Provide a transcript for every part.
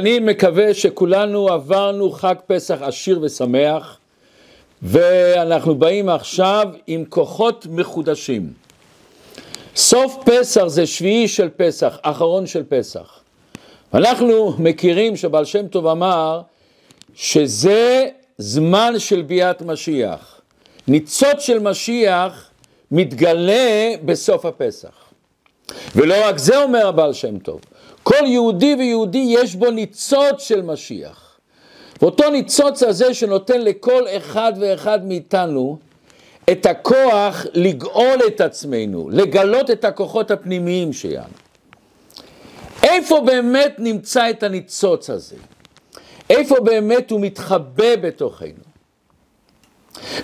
אני מקווה שכולנו עברנו חג פסח עשיר ושמח, ואנחנו באים עכשיו עם כוחות מחודשים. סוף פסח זה שביעי של פסח, אחרון של פסח. אנחנו מכירים שבעל שם טוב אמר שזה זמן של ביאת משיח. ניצוץ של משיח מתגלה בסוף הפסח. ולא רק זה אומר הבעל שם טוב, כל יהודי ויהודי יש בו ניצוץ של משיח. ואותו ניצוץ הזה שנותן לכל אחד ואחד מאיתנו את הכוח לגאול את עצמנו, לגלות את הכוחות הפנימיים שלנו. איפה באמת נמצא את הניצוץ הזה? איפה באמת הוא מתחבא בתוכנו?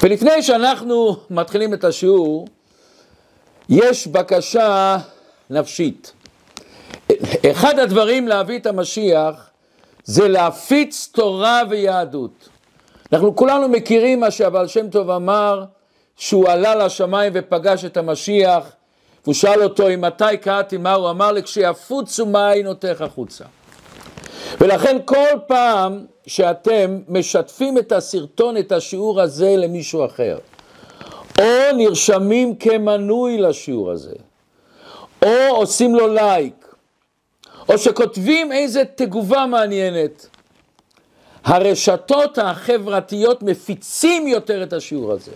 ולפני שאנחנו מתחילים את השיעור, יש בקשה נפשית. אחד הדברים להביא את המשיח זה להפיץ תורה ויהדות. אנחנו כולנו מכירים מה שהבעל שם טוב אמר, שהוא עלה לשמיים ופגש את המשיח, והוא שאל אותו, אם מתי קראתי מה? הוא אמר לי, כשיפוצו מעיינותיך החוצה. ולכן כל פעם שאתם משתפים את הסרטון, את השיעור הזה למישהו אחר, או נרשמים כמנוי לשיעור הזה, או עושים לו לייק, או שכותבים איזה תגובה מעניינת, הרשתות החברתיות מפיצים יותר את השיעור הזה,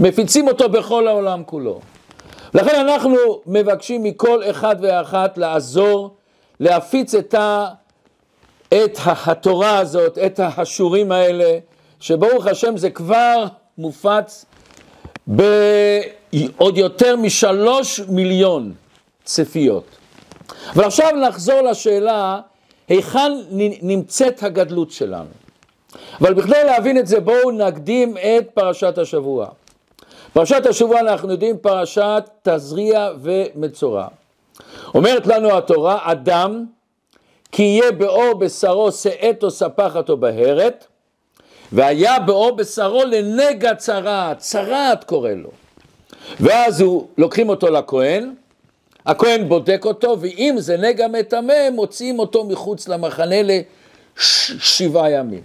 מפיצים אותו בכל העולם כולו. לכן אנחנו מבקשים מכל אחד ואחת לעזור, להפיץ את, ה, את התורה הזאת, את השיעורים האלה, שברוך השם זה כבר מופץ בעוד יותר משלוש מיליון צפיות. אבל עכשיו נחזור לשאלה, היכן נמצאת הגדלות שלנו? אבל בכדי להבין את זה בואו נקדים את פרשת השבוע. פרשת השבוע אנחנו יודעים פרשת תזריע ומצורע. אומרת לנו התורה, אדם כי יהיה באור בשרו שאת או ספחת או בהרת, והיה באור בשרו לנגע צרעת, צרעת קורא לו. ואז הוא, לוקחים אותו לכהן, הכהן בודק אותו, ואם זה נגע מטמא, מוציאים אותו מחוץ למחנה לשבעה ימים.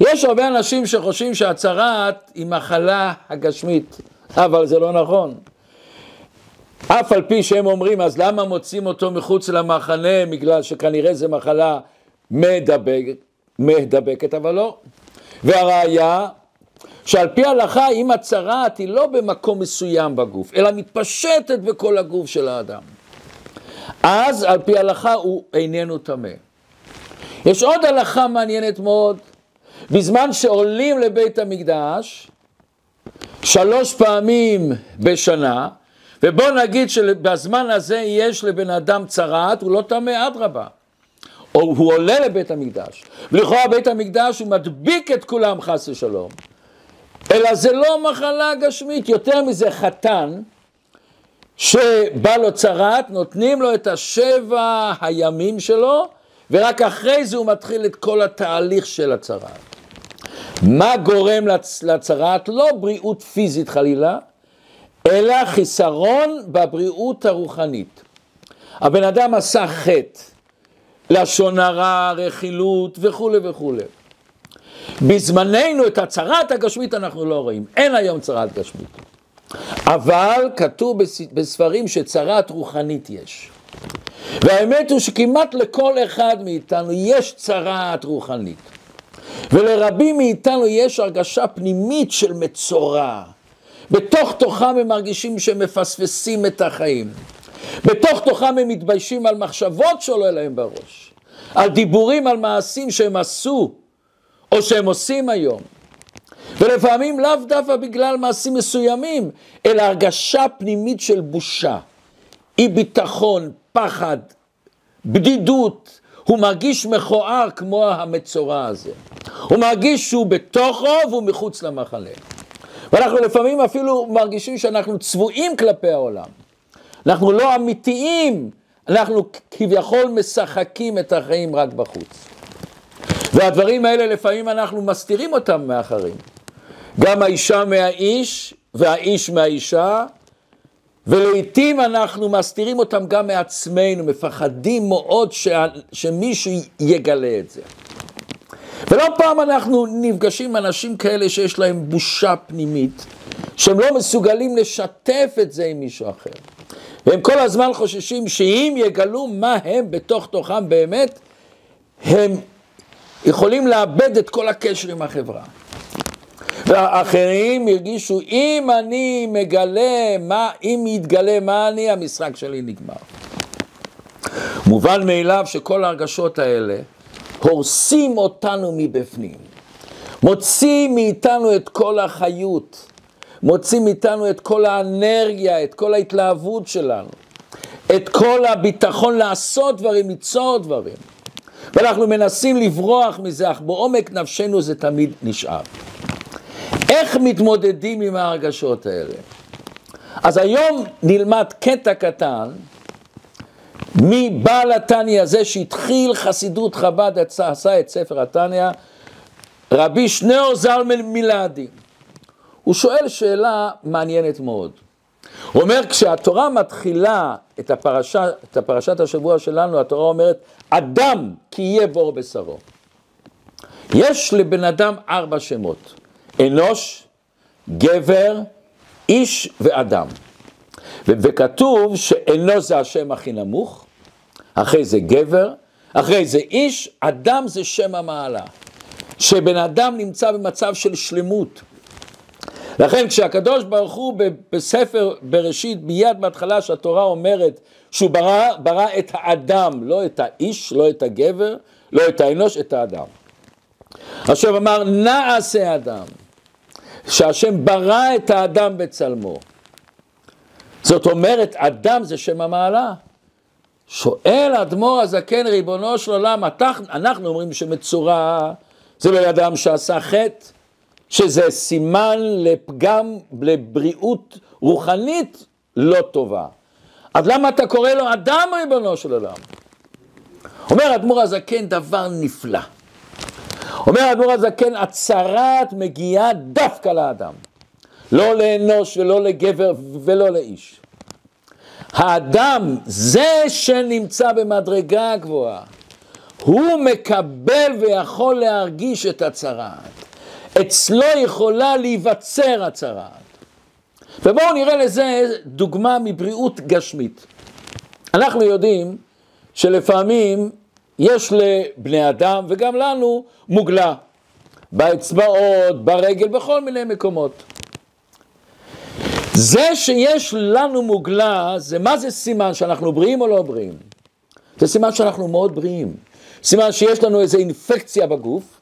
יש הרבה אנשים שחושבים שהצרעת היא מחלה הגשמית, אבל זה לא נכון. אף על פי שהם אומרים, אז למה מוצאים אותו מחוץ למחנה? בגלל שכנראה זו מחלה מדבקת, מדבקת, אבל לא. והראיה, שעל פי ההלכה, אם הצרעת היא לא במקום מסוים בגוף, אלא מתפשטת בכל הגוף של האדם, אז על פי ההלכה הוא איננו טמא. יש עוד הלכה מעניינת מאוד, בזמן שעולים לבית המקדש, שלוש פעמים בשנה, ובוא נגיד שבזמן הזה יש לבן אדם צרעת, הוא לא טמא, אדרבה. או הוא עולה לבית המקדש, ולכאורה בית המקדש הוא מדביק את כולם חס ושלום. אלא זה לא מחלה גשמית, יותר מזה חתן שבא לו צרת, נותנים לו את השבע הימים שלו, ורק אחרי זה הוא מתחיל את כל התהליך של הצרת. מה גורם לצ... לצרת? לא בריאות פיזית חלילה, אלא חיסרון בבריאות הרוחנית. הבן אדם עשה חטא, לשון הרע, רכילות וכולי וכולי. בזמננו את הצרת הגשמית אנחנו לא רואים, אין היום צרת גשמית. אבל כתוב בספרים שצרת רוחנית יש. והאמת הוא שכמעט לכל אחד מאיתנו יש צרת רוחנית. ולרבים מאיתנו יש הרגשה פנימית של מצורע. בתוך תוכם הם מרגישים שהם מפספסים את החיים. בתוך תוכם הם מתביישים על מחשבות שעולה להם בראש. על דיבורים, על מעשים שהם עשו. או שהם עושים היום. ולפעמים לאו דווקא בגלל מעשים מסוימים, אלא הרגשה פנימית של בושה, אי ביטחון, פחד, בדידות. הוא מרגיש מכוער כמו המצורע הזה. הוא מרגיש שהוא בתוכו והוא מחוץ למחנה. ואנחנו לפעמים אפילו מרגישים שאנחנו צבועים כלפי העולם. אנחנו לא אמיתיים, אנחנו כביכול משחקים את החיים רק בחוץ. והדברים האלה לפעמים אנחנו מסתירים אותם מאחרים. גם האישה מהאיש והאיש מהאישה, ולעיתים אנחנו מסתירים אותם גם מעצמנו, מפחדים מאוד ש... שמישהו יגלה את זה. ולא פעם אנחנו נפגשים עם אנשים כאלה שיש להם בושה פנימית, שהם לא מסוגלים לשתף את זה עם מישהו אחר. והם כל הזמן חוששים שאם יגלו מה הם בתוך תוכם באמת, הם יכולים לאבד את כל הקשר עם החברה. והאחרים הרגישו, אם אני מגלה, מה, אם יתגלה מה אני, המשחק שלי נגמר. מובן מאליו שכל ההרגשות האלה הורסים אותנו מבפנים. מוצאים מאיתנו את כל החיות, מוצאים מאיתנו את כל האנרגיה, את כל ההתלהבות שלנו, את כל הביטחון לעשות דברים, ליצור דברים. ואנחנו מנסים לברוח מזה, אך בעומק נפשנו זה תמיד נשאר. איך מתמודדים עם ההרגשות האלה? אז היום נלמד קטע קטן מבעל התניא הזה שהתחיל חסידות חב"ד, עשה את ספר התניא, רבי שניאור זלמן מילדי. הוא שואל שאלה מעניינת מאוד. הוא אומר, כשהתורה מתחילה את, הפרשה, את הפרשת השבוע שלנו, התורה אומרת, אדם כי יהיה בור בשרו. יש לבן אדם ארבע שמות, אנוש, גבר, איש ואדם. וכתוב שאנוש זה השם הכי נמוך, אחרי זה גבר, אחרי זה איש, אדם זה שם המעלה. שבן אדם נמצא במצב של שלמות. לכן כשהקדוש ברוך הוא בספר בראשית, מיד בהתחלה שהתורה אומרת שהוא ברא, ברא את האדם, לא את האיש, לא את הגבר, לא את האנוש, את האדם. עכשיו אמר נעשה אדם, שהשם ברא את האדם בצלמו. זאת אומרת, אדם זה שם המעלה. שואל אדמו"ר הזקן, ריבונו של עולם, אנחנו אומרים שמצורע זה בן אדם שעשה חטא, שזה סימן לפגם, לבריאות רוחנית לא טובה. אז למה אתה קורא לו אדם, ריבונו של עולם? אומר אדמו"ר הזקן דבר נפלא. אומר אדמו"ר הזקן, הצרת מגיעה דווקא לאדם. לא לאנוש ולא לגבר ולא לאיש. האדם זה שנמצא במדרגה גבוהה. הוא מקבל ויכול להרגיש את הצרעת. אצלו יכולה להיווצר הצרעת. ובואו נראה לזה דוגמה מבריאות גשמית. אנחנו יודעים שלפעמים יש לבני אדם וגם לנו מוגלה, באצבעות, ברגל, בכל מיני מקומות. זה שיש לנו מוגלה, זה מה זה סימן שאנחנו בריאים או לא בריאים? זה סימן שאנחנו מאוד בריאים. סימן שיש לנו איזו אינפקציה בגוף,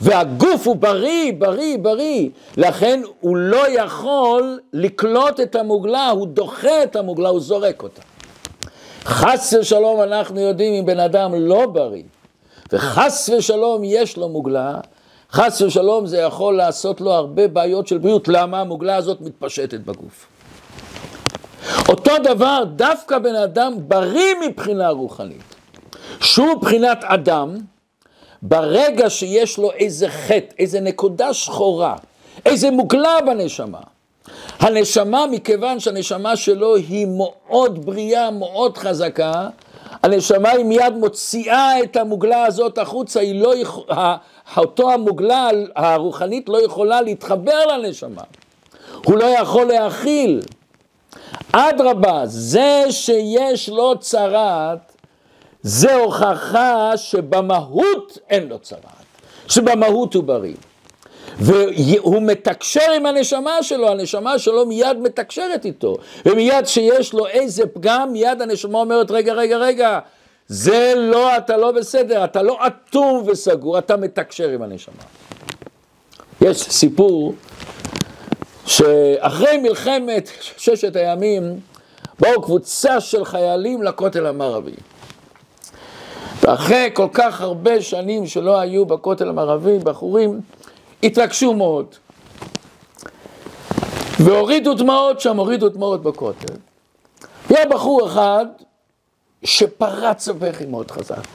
והגוף הוא בריא, בריא, בריא, לכן הוא לא יכול לקלוט את המוגלה, הוא דוחה את המוגלה, הוא זורק אותה. חס ושלום אנחנו יודעים אם בן אדם לא בריא, וחס ושלום יש לו מוגלה, חס ושלום זה יכול לעשות לו הרבה בעיות של בריאות, למה המוגלה הזאת מתפשטת בגוף. אותו דבר, דווקא בן אדם בריא מבחינה רוחנית. שהוא בחינת אדם, ברגע שיש לו איזה חטא, איזה נקודה שחורה, איזה מוגלה בנשמה, הנשמה, מכיוון שהנשמה שלו היא מאוד בריאה, מאוד חזקה, הנשמה היא מיד מוציאה את המוגלה הזאת החוצה, היא לא, אותו המוגלה הרוחנית לא יכולה להתחבר לנשמה, הוא לא יכול להכיל. אדרבה, זה שיש לו צרת, זה הוכחה שבמהות אין לו צרעת, שבמהות הוא בריא. והוא מתקשר עם הנשמה שלו, הנשמה שלו מיד מתקשרת איתו. ומיד שיש לו איזה פגם, מיד הנשמה אומרת, רגע, רגע, רגע, זה לא, אתה לא בסדר, אתה לא אטום וסגור, אתה מתקשר עם הנשמה. יש סיפור שאחרי מלחמת ששת הימים באו קבוצה של חיילים לכותל המערבי. ואחרי כל כך הרבה שנים שלא היו בכותל המערבי, בחורים התרגשו מאוד. והורידו דמעות שם, הורידו דמעות בכותל. היה בחור אחד שפרץ הבכי מאוד חזק.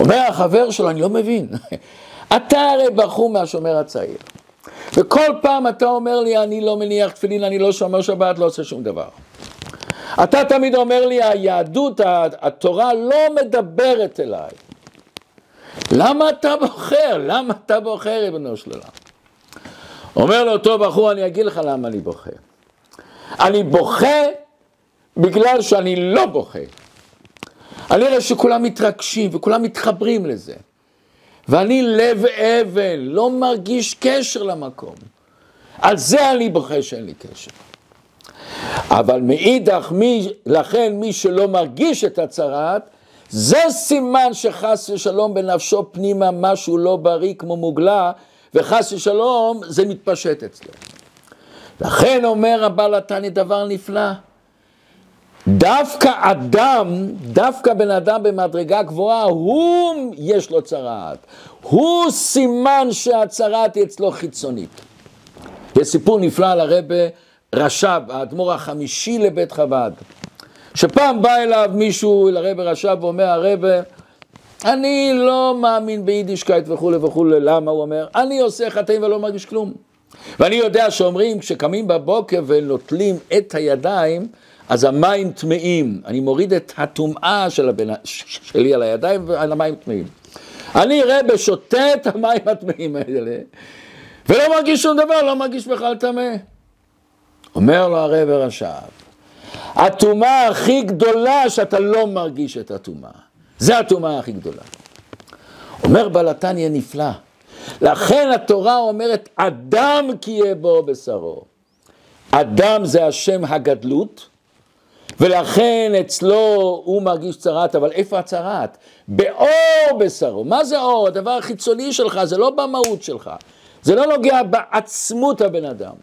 אומר החבר שלו, אני לא מבין, אתה הרי בחור מהשומר הצעיר, וכל פעם אתה אומר לי, אני לא מניח תפילין, אני לא שומר שבת, לא עושה שום דבר. אתה תמיד אומר לי, היהדות, התורה לא מדברת אליי. למה אתה בוחר? למה אתה בוחר, ריבונו של עולם? אומר לאותו בחור, אני אגיד לך למה אני בוכה. אני בוכה בגלל שאני לא בוכה. אני רואה שכולם מתרגשים וכולם מתחברים לזה. ואני לב אבן, לא מרגיש קשר למקום. על זה אני בוכה שאין לי קשר. אבל מאידך, מי, לכן מי שלא מרגיש את הצרת, זה סימן שחס ושלום בנפשו פנימה משהו לא בריא כמו מוגלה, וחס ושלום זה מתפשט אצלו. לכן אומר הבעל התניא דבר נפלא. דווקא אדם, דווקא בן אדם במדרגה גבוהה, הוא יש לו צרעת. הוא סימן שהצרעת היא אצלו חיצונית. יש סיפור נפלא על הרבי רש"ב, האדמו"ר החמישי לבית חב"ד, שפעם בא אליו מישהו, לרבי רש"ב, ואומר, הרבי, אני לא מאמין ב ייִדישקייט וכולי וכולי, למה? הוא אומר, אני עושה חטאים ולא מרגיש כלום. ואני יודע שאומרים, כשקמים בבוקר ונוטלים את הידיים, אז המים טמאים. אני מוריד את הטומאה של הבן... שלי על הידיים ועל המים טמאים. אני רבה שותה את המים הטמאים האלה, ולא מרגיש שום דבר, לא מרגיש בכלל טמא. אומר לו הרב רש"ב, הטומאה הכי גדולה שאתה לא מרגיש את הטומאה. זה הטומאה הכי גדולה. אומר בלתניה נפלא, לכן התורה אומרת, אדם כי יהיה בו בשרו. אדם זה השם הגדלות, ולכן אצלו הוא מרגיש צרת, אבל איפה הצרת? באור בשרו. מה זה אור? הדבר החיצוני שלך, זה לא במהות שלך. זה לא נוגע בעצמות הבן אדם.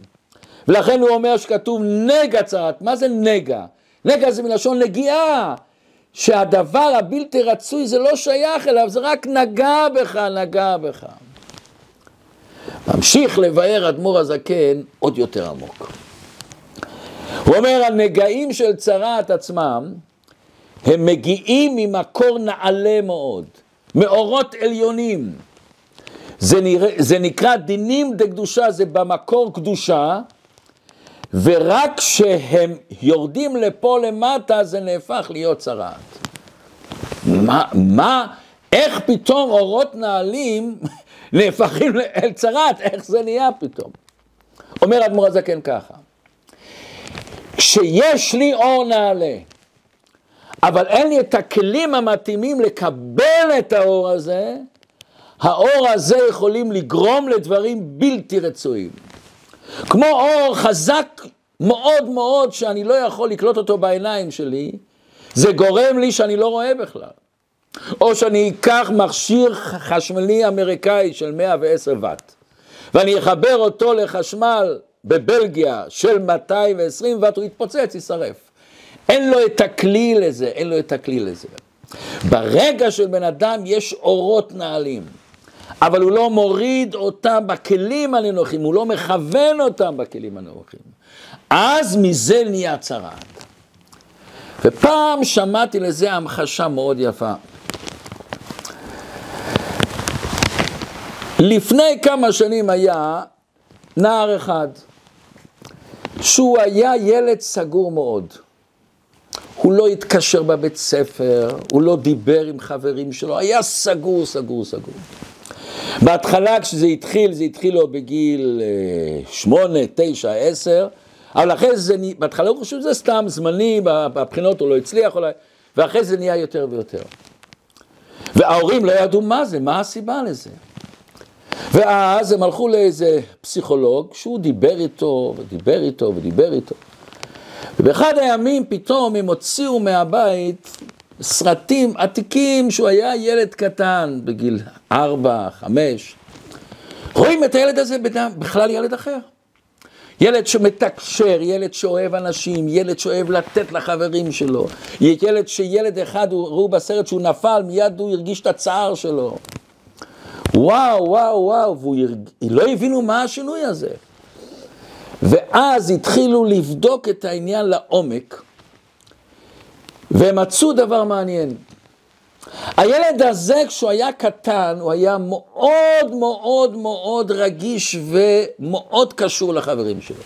ולכן הוא אומר שכתוב נגע צרת. מה זה נגע? נגע זה מלשון נגיעה. שהדבר הבלתי רצוי זה לא שייך אליו, זה רק נגע בך, נגע בך. ממשיך לבאר אדמו"ר הזקן עוד יותר עמוק. הוא אומר, הנגעים של צרעת עצמם, הם מגיעים ממקור נעלה מאוד, מאורות עליונים. זה, נרא, זה נקרא דינים דקדושה, זה במקור קדושה, ורק כשהם יורדים לפה למטה זה נהפך להיות צרעת. מה, מה, איך פתאום אורות נעלים נהפכים אל צרעת, איך זה נהיה פתאום? אומר אדמו"ר הזקן ככה, כשיש לי אור נעלה, אבל אין לי את הכלים המתאימים לקבל את האור הזה, האור הזה יכולים לגרום לדברים בלתי רצויים. כמו אור חזק מאוד מאוד שאני לא יכול לקלוט אותו בעיניים שלי, זה גורם לי שאני לא רואה בכלל. או שאני אקח מכשיר חשמלי אמריקאי של 110 ואט, ואני אחבר אותו לחשמל בבלגיה של 220 ואט, הוא יתפוצץ, יישרף. אין לו את הכלי לזה, אין לו את הכלי לזה. ברגע של בן אדם יש אורות נעלים. אבל הוא לא מוריד אותם בכלים הנינוחים, הוא לא מכוון אותם בכלים הנינוחים. אז מזה נהיה צרעת. ופעם שמעתי לזה המחשה מאוד יפה. לפני כמה שנים היה נער אחד, שהוא היה ילד סגור מאוד. הוא לא התקשר בבית ספר, הוא לא דיבר עם חברים שלו, היה סגור, סגור, סגור. בהתחלה כשזה התחיל, זה התחיל לו בגיל אה, שמונה, תשע, עשר, אבל אחרי זה, בהתחלה הוא חושב שזה סתם זמני, בבחינות הוא לא הצליח אולי, ואחרי זה נהיה יותר ויותר. וההורים לא ידעו מה זה, מה הסיבה לזה. ואז הם הלכו לאיזה פסיכולוג שהוא דיבר איתו ודיבר איתו ודיבר איתו. ובאחד הימים פתאום הם הוציאו מהבית סרטים עתיקים שהוא היה ילד קטן בגיל ארבע, חמש. רואים את הילד הזה בכלל ילד אחר. ילד שמתקשר, ילד שאוהב אנשים, ילד שאוהב לתת לחברים שלו. ילד שילד אחד, ראו בסרט שהוא נפל, מיד הוא הרגיש את הצער שלו. וואו, וואו, וואו, והוא הרג... לא הבינו מה השינוי הזה. ואז התחילו לבדוק את העניין לעומק, והם מצאו דבר מעניין. הילד הזה, כשהוא היה קטן, הוא היה מאוד מאוד מאוד רגיש ומאוד קשור לחברים שלו.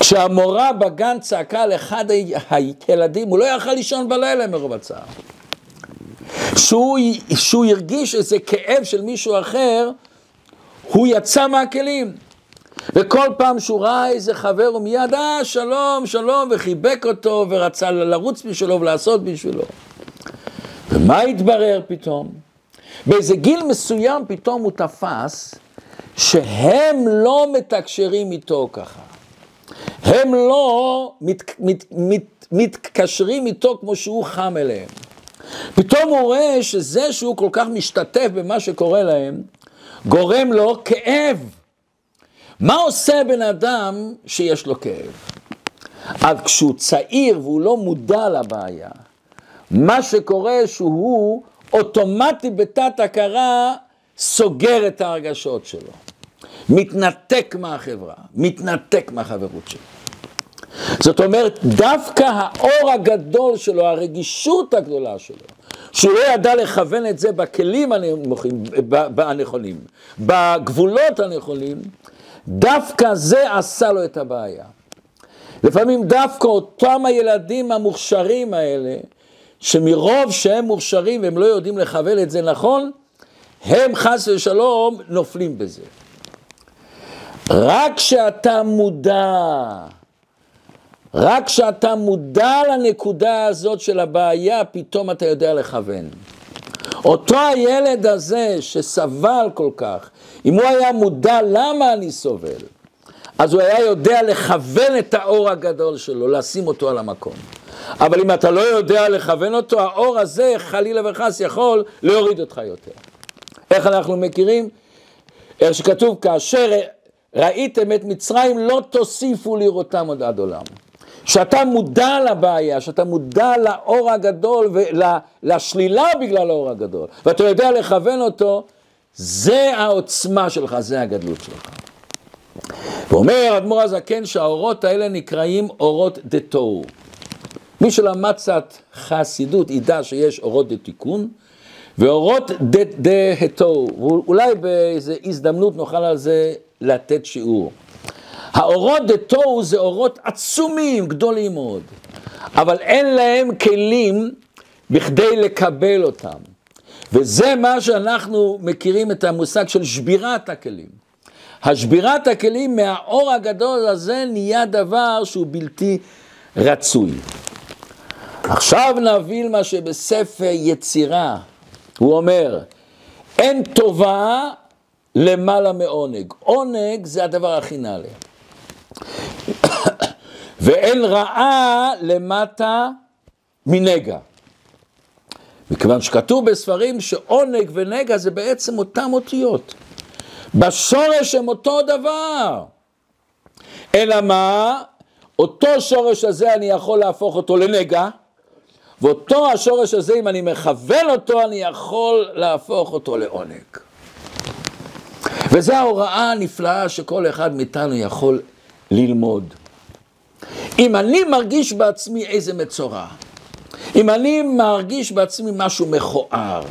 כשהמורה בגן צעקה לאחד הילדים, הוא לא יכל לישון בלילה מרוב הצער. שהוא, שהוא הרגיש איזה כאב של מישהו אחר, הוא יצא מהכלים. וכל פעם שהוא ראה איזה חבר, הוא מיד, אה, שלום, שלום, וחיבק אותו, ורצה לרוץ בשבילו ולעשות בשבילו. ומה התברר פתאום? באיזה גיל מסוים פתאום הוא תפס שהם לא מתקשרים איתו ככה. הם לא מת, מת, מת, מתקשרים איתו כמו שהוא חם אליהם. פתאום הוא רואה שזה שהוא כל כך משתתף במה שקורה להם, גורם לו כאב. מה עושה בן אדם שיש לו כאב? אז כשהוא צעיר והוא לא מודע לבעיה, מה שקורה שהוא אוטומטי בתת הכרה סוגר את ההרגשות שלו, מתנתק מהחברה, מתנתק מהחברות שלו. זאת אומרת, דווקא האור הגדול שלו, הרגישות הגדולה שלו, שהוא לא ידע לכוון את זה בכלים הנכונים, בגבולות הנכונים, דווקא זה עשה לו את הבעיה. לפעמים דווקא אותם הילדים המוכשרים האלה, שמרוב שהם מוכשרים והם לא יודעים לכוון את זה נכון, הם חס ושלום נופלים בזה. רק כשאתה מודע, רק כשאתה מודע לנקודה הזאת של הבעיה, פתאום אתה יודע לכוון. אותו הילד הזה שסבל כל כך, אם הוא היה מודע למה אני סובל, אז הוא היה יודע לכוון את האור הגדול שלו, לשים אותו על המקום. אבל אם אתה לא יודע לכוון אותו, האור הזה חלילה וחס יכול להוריד אותך יותר. איך אנחנו מכירים? איך שכתוב, כאשר ראיתם את מצרים לא תוסיפו לראותם עוד עד עולם. שאתה מודע לבעיה, שאתה מודע לאור הגדול ולשלילה בגלל האור הגדול, ואתה יודע לכוון אותו, זה העוצמה שלך, זה הגדלות שלך. ואומר אדמו"ר הזקן שהאורות האלה נקראים אורות דה תוהו. מי שלמד קצת חסידות ידע שיש אורות דה תיקון ואורות דה התוהו, ואולי באיזו הזדמנות נוכל על זה לתת שיעור. האורות דה תוהו זה אורות עצומים, גדולים מאוד, אבל אין להם כלים בכדי לקבל אותם. וזה מה שאנחנו מכירים את המושג של שבירת הכלים. השבירת הכלים מהאור הגדול הזה נהיה דבר שהוא בלתי רצוי. עכשיו נבין מה שבספר יצירה, הוא אומר, אין טובה למעלה מעונג. עונג זה הדבר הכי נעלה. ואין רעה למטה מנגע. מכיוון שכתוב בספרים שעונג ונגע זה בעצם אותם אותיות. בשורש הם אותו דבר. אלא מה? אותו שורש הזה אני יכול להפוך אותו לנגע, ואותו השורש הזה, אם אני מכוון אותו, אני יכול להפוך אותו לעונג. וזו ההוראה הנפלאה שכל אחד מאיתנו יכול ללמוד. אם אני מרגיש בעצמי איזה מצורע, אם אני מרגיש בעצמי משהו מכוער,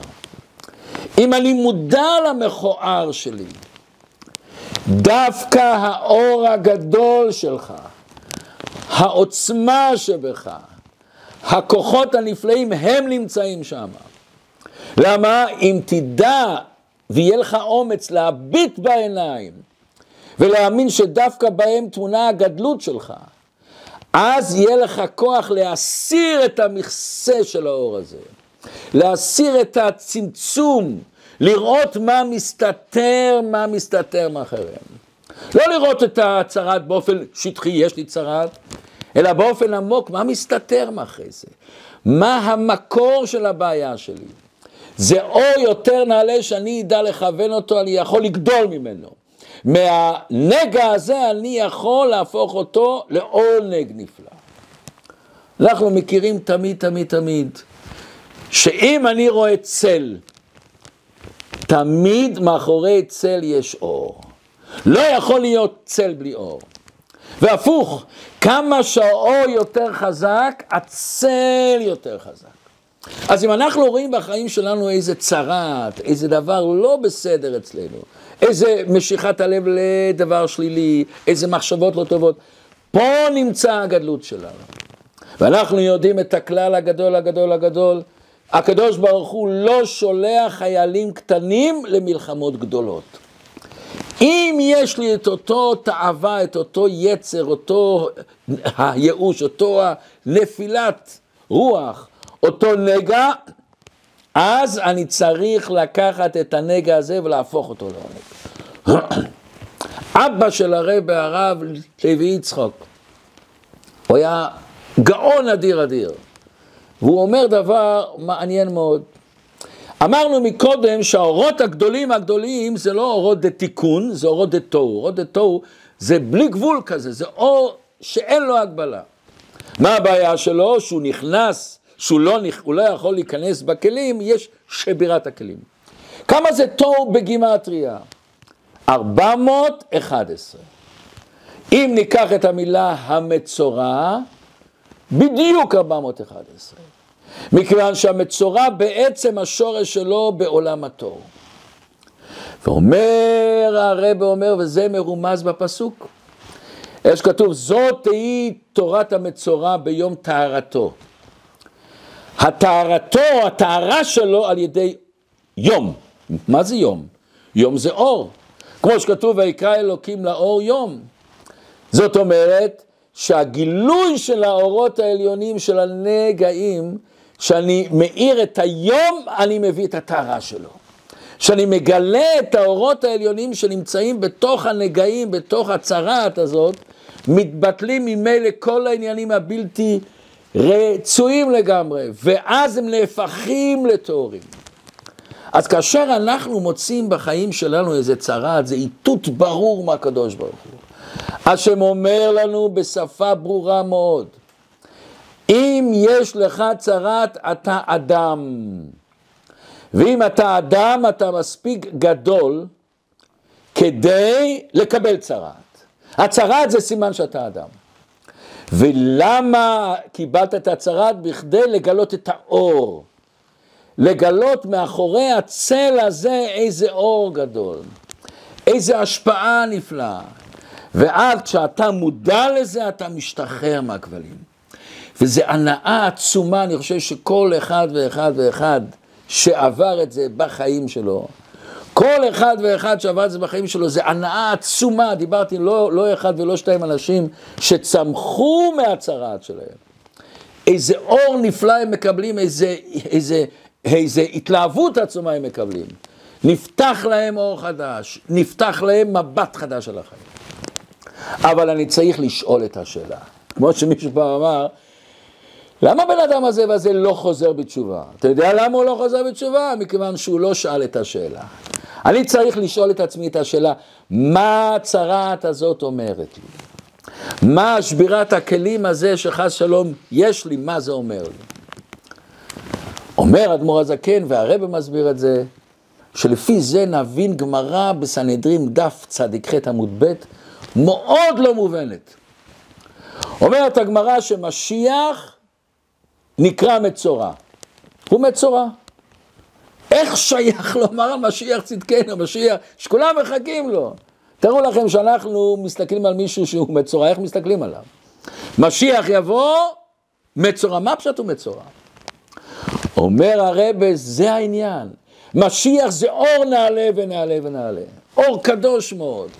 אם אני מודע למכוער שלי, דווקא האור הגדול שלך, העוצמה שבך, הכוחות הנפלאים, הם נמצאים שם. למה? אם תדע ויהיה לך אומץ להביט בעיניים ולהאמין שדווקא בהם תמונה הגדלות שלך, אז יהיה לך כוח להסיר את המכסה של האור הזה, להסיר את הצמצום, לראות מה מסתתר, מה מסתתר מאחריהם. לא לראות את הצרת באופן שטחי, יש לי צרת, אלא באופן עמוק, מה מסתתר מאחרי זה? מה המקור של הבעיה שלי? זה אור יותר נעלה שאני אדע לכוון אותו, אני יכול לגדול ממנו. מהנגע הזה אני יכול להפוך אותו לעונג נפלא. אנחנו מכירים תמיד, תמיד, תמיד, שאם אני רואה צל, תמיד מאחורי צל יש אור. לא יכול להיות צל בלי אור. והפוך, כמה שהאור יותר חזק, הצל יותר חזק. אז אם אנחנו רואים בחיים שלנו איזה צרת, איזה דבר לא בסדר אצלנו, איזה משיכת הלב לדבר שלילי, איזה מחשבות לא טובות, פה נמצא הגדלות שלנו. ואנחנו יודעים את הכלל הגדול הגדול הגדול, הקדוש ברוך הוא לא שולח חיילים קטנים למלחמות גדולות. אם יש לי את אותו תאווה, את אותו יצר, אותו הייאוש, אותו נפילת רוח, אותו נגע, אז אני צריך לקחת את הנגע הזה ולהפוך אותו לעונג. אבא של הרב הרב לוי יצחוק, הוא היה גאון אדיר אדיר, והוא אומר דבר מעניין מאוד. אמרנו מקודם שהאורות הגדולים הגדולים זה לא אורות דה תיקון, זה אורות דה תוהו. אורות דה תוהו זה בלי גבול כזה, זה אור שאין לו הגבלה. מה הבעיה שלו? שהוא נכנס, שהוא לא, לא יכול להיכנס בכלים, יש שבירת הכלים. כמה זה תוהו בגימטריה? 411. אם ניקח את המילה המצורע, בדיוק 411. מכיוון שהמצורע בעצם השורש שלו בעולם התור. ואומר הרב אומר, וזה מרומז בפסוק, יש כתוב, זאת תהי תורת המצורע ביום טהרתו. הטהרתו, הטהרה שלו על ידי יום. מה זה יום? יום זה אור. כמו שכתוב, ויקרא אלוקים לאור יום. זאת אומרת שהגילוי של האורות העליונים של הנגעים שאני מאיר את היום, אני מביא את הטהרה שלו. שאני מגלה את האורות העליונים שנמצאים בתוך הנגעים, בתוך הצרעת הזאת, מתבטלים ממילא כל העניינים הבלתי רצויים לגמרי, ואז הם נהפכים לטהורים. אז כאשר אנחנו מוצאים בחיים שלנו איזה צרעת, זה איתות ברור מהקדוש ברוך הוא. השם אומר לנו בשפה ברורה מאוד, אם יש לך צרת, אתה אדם. ואם אתה אדם, אתה מספיק גדול כדי לקבל צרת. הצרת זה סימן שאתה אדם. ולמה קיבלת את הצרת? בכדי לגלות את האור. לגלות מאחורי הצל הזה איזה אור גדול, איזה השפעה נפלאה. ואז כשאתה מודע לזה, אתה משתחרר מהכבלים. וזו הנאה עצומה, אני חושב שכל אחד ואחד ואחד שעבר את זה בחיים שלו, כל אחד ואחד שעבר את זה בחיים שלו, זה הנאה עצומה, דיברתי לא, לא אחד ולא שתיים אנשים שצמחו מהצרעת שלהם. איזה אור נפלא הם מקבלים, איזה, איזה, איזה התלהבות עצומה הם מקבלים. נפתח להם אור חדש, נפתח להם מבט חדש על החיים. אבל אני צריך לשאול את השאלה. כמו שמישהו פעם אמר, למה בן אדם הזה והזה לא חוזר בתשובה? אתה יודע למה הוא לא חוזר בתשובה? מכיוון שהוא לא שאל את השאלה. אני צריך לשאול את עצמי את השאלה, מה הצרעת הזאת אומרת לי? מה שבירת הכלים הזה שחס שלום יש לי, מה זה אומר לי? אומר אדמו"ר הזקן, והרבא מסביר את זה, שלפי זה נבין גמרא בסנהדרין דף צ"ח עמוד ב', מאוד לא מובנת. אומרת הגמרא שמשיח נקרא מצורע. הוא מצורע. איך שייך לומר על משיח צדקנו, משיח, שכולם מחכים לו. תראו לכם שאנחנו מסתכלים על מישהו שהוא מצורע, איך מסתכלים עליו? משיח יבוא, מצורע. מה פשוט הוא מצורע? אומר הרבה, זה העניין. משיח זה אור נעלה ונעלה ונעלה. אור קדוש מאוד.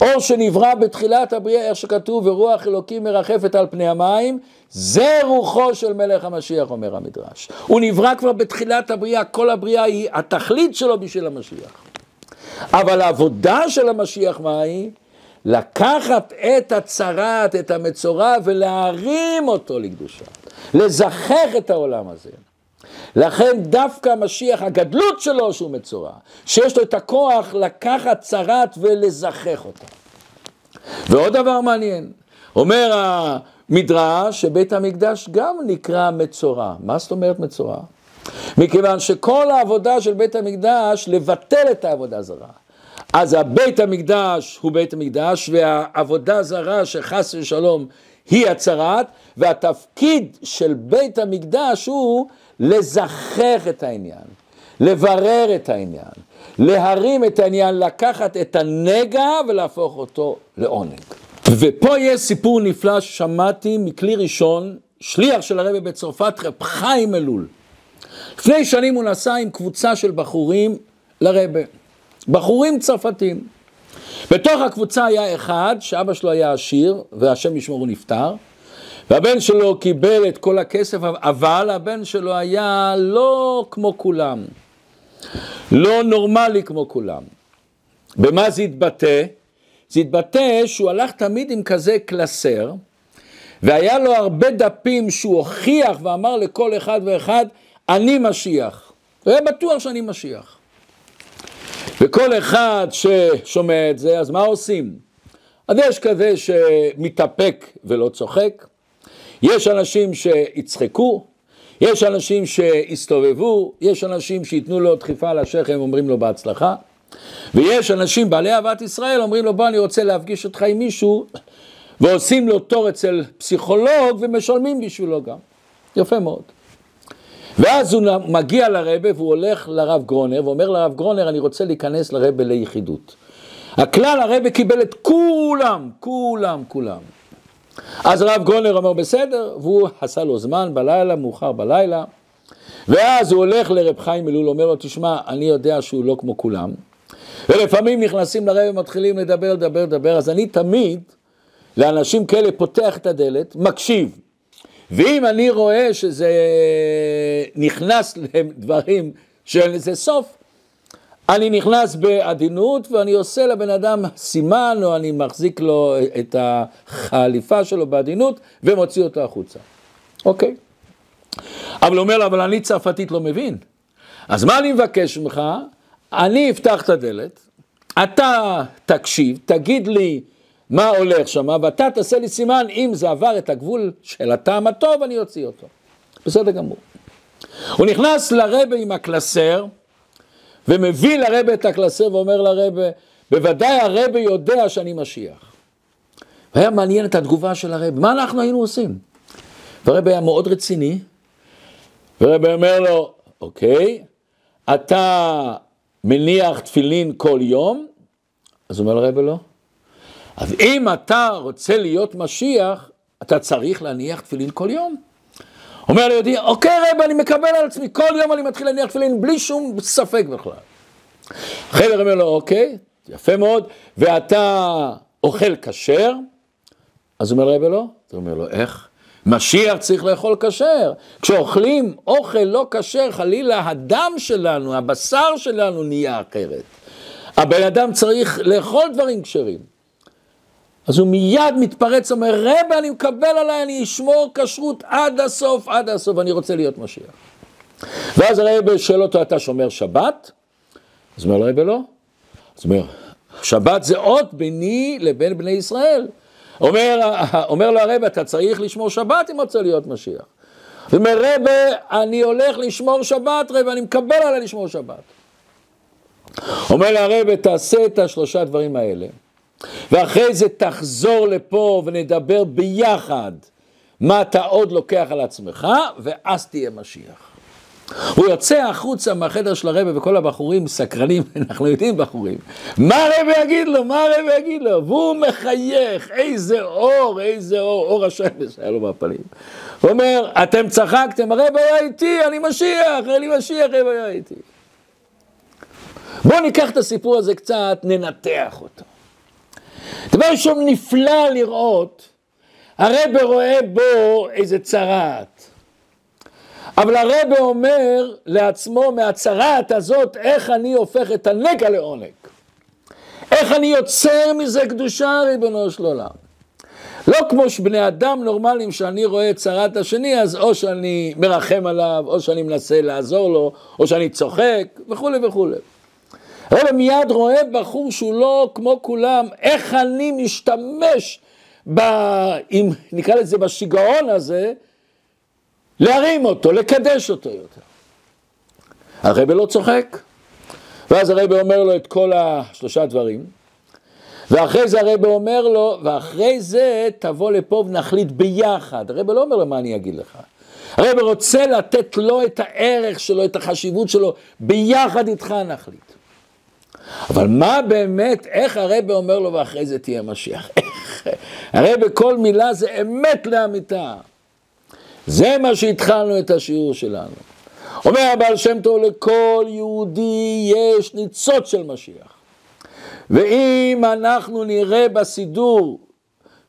אור שנברא בתחילת הבריאה, איך שכתוב, ורוח אלוקים מרחפת על פני המים, זה רוחו של מלך המשיח, אומר המדרש. הוא נברא כבר בתחילת הבריאה, כל הבריאה היא התכלית שלו בשביל המשיח. אבל העבודה של המשיח מה היא? לקחת את הצרת, את המצורע, ולהרים אותו לקדושה. לזכח את העולם הזה. לכן דווקא המשיח, הגדלות שלו שהוא מצורע, שיש לו את הכוח לקחת צרת ולזכח אותה. ועוד דבר מעניין, אומר המדרש שבית המקדש גם נקרא מצורע. מה זאת אומרת מצורע? מכיוון שכל העבודה של בית המקדש לבטל את העבודה הזרה. אז הבית המקדש הוא בית המקדש והעבודה זרה שחס ושלום היא הצרת והתפקיד של בית המקדש הוא לזכח את העניין, לברר את העניין, להרים את העניין, לקחת את הנגע ולהפוך אותו לעונג. ופה יש סיפור נפלא ששמעתי מכלי ראשון, שליח של הרבי בצרפת, רב חיים אלול. לפני שנים הוא נסע עם קבוצה של בחורים לרבה, בחורים צרפתים. בתוך הקבוצה היה אחד שאבא שלו היה עשיר, והשם ישמור הוא נפטר, והבן שלו קיבל את כל הכסף, אבל הבן שלו היה לא כמו כולם, לא נורמלי כמו כולם. במה זה התבטא? זה התבטא שהוא הלך תמיד עם כזה קלסר, והיה לו הרבה דפים שהוא הוכיח ואמר לכל אחד ואחד, אני משיח. הוא היה בטוח שאני משיח. וכל אחד ששומע את זה, אז מה עושים? אז יש כזה שמתאפק ולא צוחק, יש אנשים שיצחקו, יש אנשים שיסתובבו, יש אנשים שייתנו לו דחיפה על השכם ואומרים לו בהצלחה, ויש אנשים בעלי אהבת ישראל אומרים לו בוא אני רוצה להפגיש אותך עם מישהו ועושים לו תור אצל פסיכולוג ומשלמים בשבילו גם. יפה מאוד. ואז הוא מגיע לרבה והוא הולך לרב גרונר ואומר לרב גרונר אני רוצה להיכנס לרבה ליחידות. הכלל הרבה קיבל את כולם, כולם, כולם. אז הרב גרונר אומר בסדר, והוא עשה לו זמן בלילה, מאוחר בלילה, ואז הוא הולך לרב חיים אלול, אומר לו תשמע, אני יודע שהוא לא כמו כולם, ולפעמים נכנסים לרב ומתחילים לדבר, לדבר, לדבר, אז אני תמיד לאנשים כאלה פותח את הדלת, מקשיב. ואם אני רואה שזה נכנס להם דברים שאין לזה סוף, אני נכנס בעדינות ואני עושה לבן אדם סימן או אני מחזיק לו את החליפה שלו בעדינות ומוציא אותו החוצה. אוקיי. אבל הוא אומר לו, אבל אני צרפתית לא מבין. אז מה אני מבקש ממך? אני אפתח את הדלת, אתה תקשיב, תגיד לי מה הולך שם, ואתה תעשה לי סימן, אם זה עבר את הגבול של הטעם הטוב, אני אוציא אותו. בסדר גמור. הוא נכנס לרבה עם הקלסר, ומביא לרבה את הקלסר ואומר לרבה, בוודאי הרבה יודע שאני משיח. והיה מעניין את התגובה של הרבה, מה אנחנו היינו עושים? והרבה היה מאוד רציני, והרבה אומר לו, אוקיי, אתה מניח תפילין כל יום? אז אומר לרבה לא. אז אם אתה רוצה להיות משיח, אתה צריך להניח תפילין כל יום. אומר ליהודי, אוקיי רב, אני מקבל על עצמי, כל יום אני מתחיל להניח תפילין בלי שום ספק בכלל. חבר אומר לו, אוקיי, יפה מאוד, ואתה אוכל כשר? אז אומר רב לא. הוא אומר לו, איך? משיח צריך לאכול כשר. כשאוכלים אוכל לא כשר, חלילה הדם שלנו, הבשר שלנו נהיה אחרת. הבן אדם צריך לאכול דברים כשרים. אז הוא מיד מתפרץ, אומר, רבי, אני מקבל עליי, אני אשמור כשרות עד הסוף, עד הסוף, אני רוצה להיות משיח. ואז הרבי שואל אותו, אתה שומר שבת? אז אומר לו, רבי, לא. אז אומר, שבת זה אות ביני לבין בני ישראל. אומר, אומר לו הרבי, אתה צריך לשמור שבת אם רוצה להיות משיח. הוא אומר, רבי, אני הולך לשמור שבת, רבי, אני מקבל עליי לשמור שבת. אומר הרבי, תעשה את השלושה דברים האלה. ואחרי זה תחזור לפה ונדבר ביחד מה אתה עוד לוקח על עצמך, ואז תהיה משיח. הוא יוצא החוצה מהחדר של הרבי וכל הבחורים סקרנים, אנחנו יודעים בחורים, מה הרבי יגיד לו, מה הרבי יגיד לו, והוא מחייך, איזה אור, איזה אור, אור השמש היה לו בפנים. הוא אומר, אתם צחקתם, הרבי היה איתי, אני משיח, אני משיח, הרבי היה איתי. בואו ניקח את הסיפור הזה קצת, ננתח אותו. דבר ראשון נפלא לראות, הרבה רואה בו איזה צרעת. אבל הרבה אומר לעצמו מהצרעת הזאת, איך אני הופך את הנגע לעונג. איך אני יוצר מזה קדושה, ריבונו של עולם. לא כמו שבני אדם נורמליים שאני רואה את צרת השני, אז או שאני מרחם עליו, או שאני מנסה לעזור לו, או שאני צוחק, וכולי וכולי. הרב מיד רואה בחור שהוא לא כמו כולם, איך אני משתמש, ב, אם נקרא לזה בשיגעון הזה, להרים אותו, לקדש אותו יותר. הרב לא צוחק, ואז הרב אומר לו את כל השלושה דברים, ואחרי זה הרב אומר לו, ואחרי זה תבוא לפה ונחליט ביחד. הרב לא אומר לו מה אני אגיד לך. הרב רוצה לתת לו את הערך שלו, את החשיבות שלו, ביחד איתך נחליט. אבל מה באמת, איך הרבה אומר לו ואחרי זה תהיה משיח? איך? הרי בכל מילה זה אמת לאמיתה. זה מה שהתחלנו את השיעור שלנו. אומר הבעל שם טוב, לכל יהודי יש ניצוץ של משיח. ואם אנחנו נראה בסידור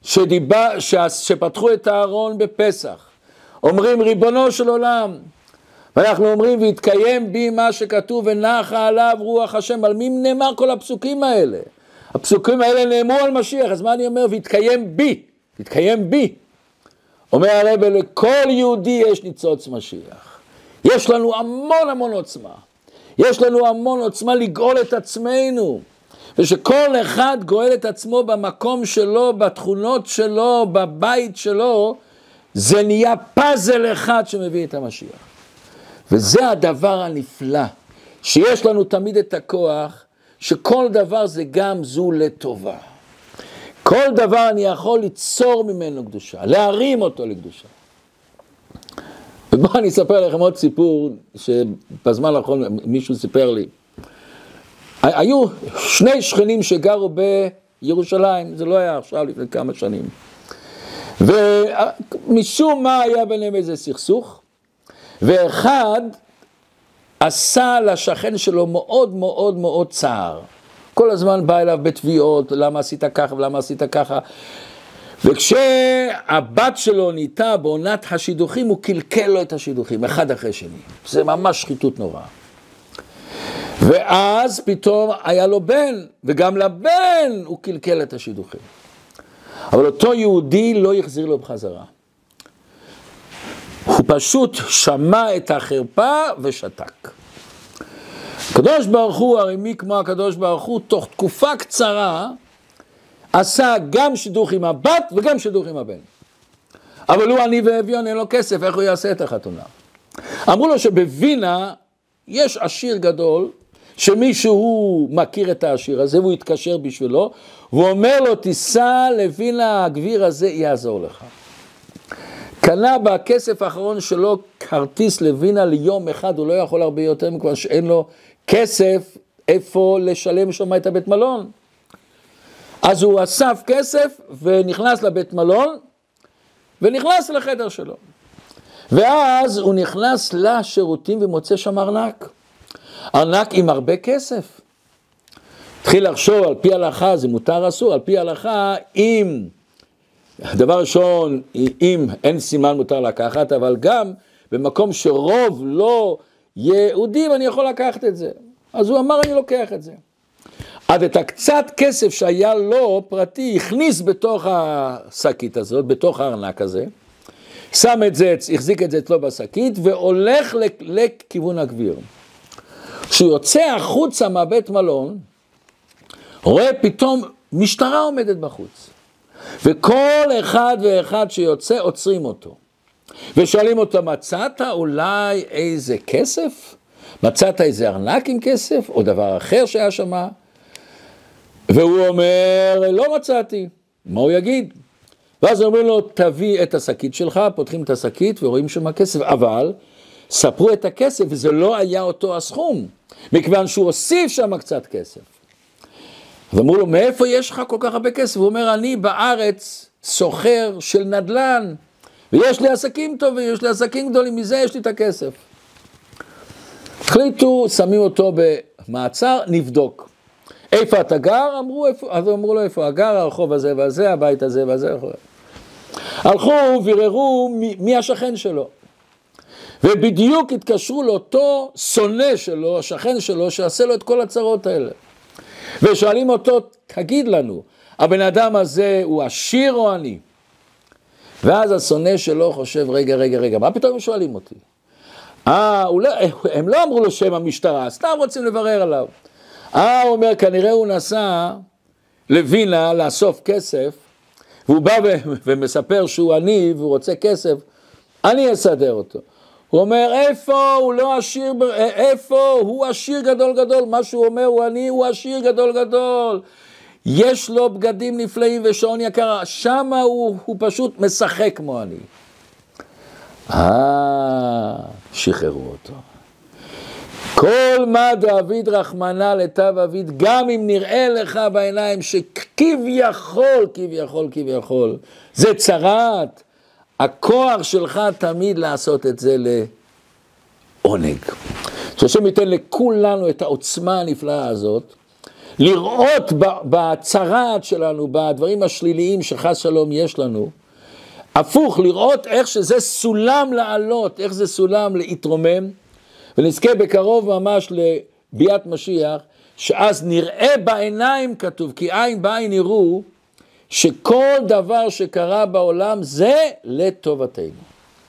שדיבה, שפתחו את הארון בפסח, אומרים ריבונו של עולם, ואנחנו אומרים והתקיים בי מה שכתוב ונחה עליו רוח השם, על מי נאמר כל הפסוקים האלה? הפסוקים האלה נאמרו על משיח, אז מה אני אומר? והתקיים בי, התקיים בי. אומר הרב, לכל יהודי יש ניצוץ משיח. יש לנו המון המון עוצמה. יש לנו המון עוצמה לגאול את עצמנו. ושכל אחד גואל את עצמו במקום שלו, בתכונות שלו, בבית שלו, זה נהיה פאזל אחד שמביא את המשיח. וזה הדבר הנפלא, שיש לנו תמיד את הכוח, שכל דבר זה גם זו לטובה. כל דבר אני יכול ליצור ממנו קדושה, להרים אותו לקדושה. ובואו אני אספר לכם עוד סיפור, שבזמן האחרון מישהו סיפר לי. היו שני שכנים שגרו בירושלים, זה לא היה עכשיו, לפני כמה שנים. ומשום מה היה ביניהם איזה סכסוך, ואחד עשה לשכן שלו מאוד מאוד מאוד צער. כל הזמן בא אליו בתביעות, למה עשית ככה ולמה עשית ככה. וכשהבת שלו נהייתה בעונת השידוכים, הוא קלקל לו את השידוכים, אחד אחרי שני. זה ממש שחיתות נוראה. ואז פתאום היה לו בן, וגם לבן הוא קלקל את השידוכים. אבל אותו יהודי לא החזיר לו בחזרה. הוא פשוט שמע את החרפה ושתק. הקדוש ברוך הוא, הרי מי כמו הקדוש ברוך הוא, תוך תקופה קצרה עשה גם שידוך עם הבת וגם שידוך עם הבן. אבל הוא עני ואביון, אין לו כסף, איך הוא יעשה את החתונה? אמרו לו שבווינה יש עשיר גדול, שמישהו מכיר את העשיר הזה והוא יתקשר בשבילו, והוא אומר לו, תיסע לווינה, הגביר הזה יעזור לך. קנה בכסף האחרון שלו כרטיס לווינה ליום אחד, הוא לא יכול הרבה יותר מכיוון שאין לו כסף איפה לשלם שם את הבית מלון. אז הוא אסף כסף ונכנס לבית מלון ונכנס לחדר שלו. ואז הוא נכנס לשירותים ומוצא שם ארנק. ארנק עם הרבה כסף. התחיל לחשוב על פי הלכה, זה מותר אסור, על פי הלכה, אם, דבר ראשון, אם אין סימן מותר לקחת, אבל גם במקום שרוב לא יהודים, אני יכול לקחת את זה. אז הוא אמר, אני לוקח את זה. אז את הקצת כסף שהיה לו פרטי, הכניס בתוך השקית הזאת, בתוך הארנק הזה, שם את זה, החזיק את זה אצלו בשקית, והולך לכיוון הגביר. כשהוא יוצא החוצה מהבית מלון, רואה פתאום משטרה עומדת בחוץ. וכל אחד ואחד שיוצא עוצרים אותו. ושואלים אותו, מצאת אולי איזה כסף? מצאת איזה ארנק עם כסף? או דבר אחר שהיה שם? והוא אומר, לא מצאתי. מה הוא יגיד? ואז אומרים לו, תביא את השקית שלך, פותחים את השקית ורואים שם כסף, אבל ספרו את הכסף וזה לא היה אותו הסכום, מכיוון שהוא הוסיף שם קצת כסף. ואמרו לו, מאיפה יש לך כל כך הרבה כסף? הוא אומר, אני בארץ סוחר של נדל"ן, ויש לי עסקים טובים, יש לי עסקים גדולים, מזה יש לי את הכסף. החליטו, שמים אותו במעצר, נבדוק. איפה אתה גר? אמרו, איפה, אז אמרו לו איפה הגר, הרחוב הזה והזה, הבית הזה והזה. הלכו, ביררו מי, מי השכן שלו. ובדיוק התקשרו לאותו שונא שלו, השכן שלו, שעשה לו את כל הצרות האלה. ושואלים אותו, תגיד לנו, הבן אדם הזה הוא עשיר או עני? ואז השונא שלו חושב, רגע, רגע, רגע, מה פתאום שואלים אותי? אה, לא, הם לא אמרו לו שם המשטרה, סתם רוצים לברר עליו. אה, הוא אומר, כנראה הוא נסע לווינה לאסוף כסף, והוא בא ומספר שהוא עני והוא רוצה כסף, אני אסדר אותו. הוא אומר, איפה הוא לא עשיר, איפה הוא עשיר גדול גדול, מה שהוא אומר הוא עני, הוא עשיר גדול גדול. יש לו בגדים נפלאים ושעון יקר, שם הוא, הוא פשוט משחק כמו עני. אה, שחררו אותו. כל מה דאביד רחמנא לטב אביד, גם אם נראה לך בעיניים שכביכול, כביכול, כביכול, זה צרת, הכוח שלך תמיד לעשות את זה לעונג. שהשם ייתן לכולנו את העוצמה הנפלאה הזאת, לראות בצרת שלנו, בדברים השליליים שחס שלום יש לנו, הפוך, לראות איך שזה סולם לעלות, איך זה סולם להתרומם, ונזכה בקרוב ממש לביאת משיח, שאז נראה בעיניים כתוב, כי עין בעין יראו, שכל דבר שקרה בעולם זה לטובתנו.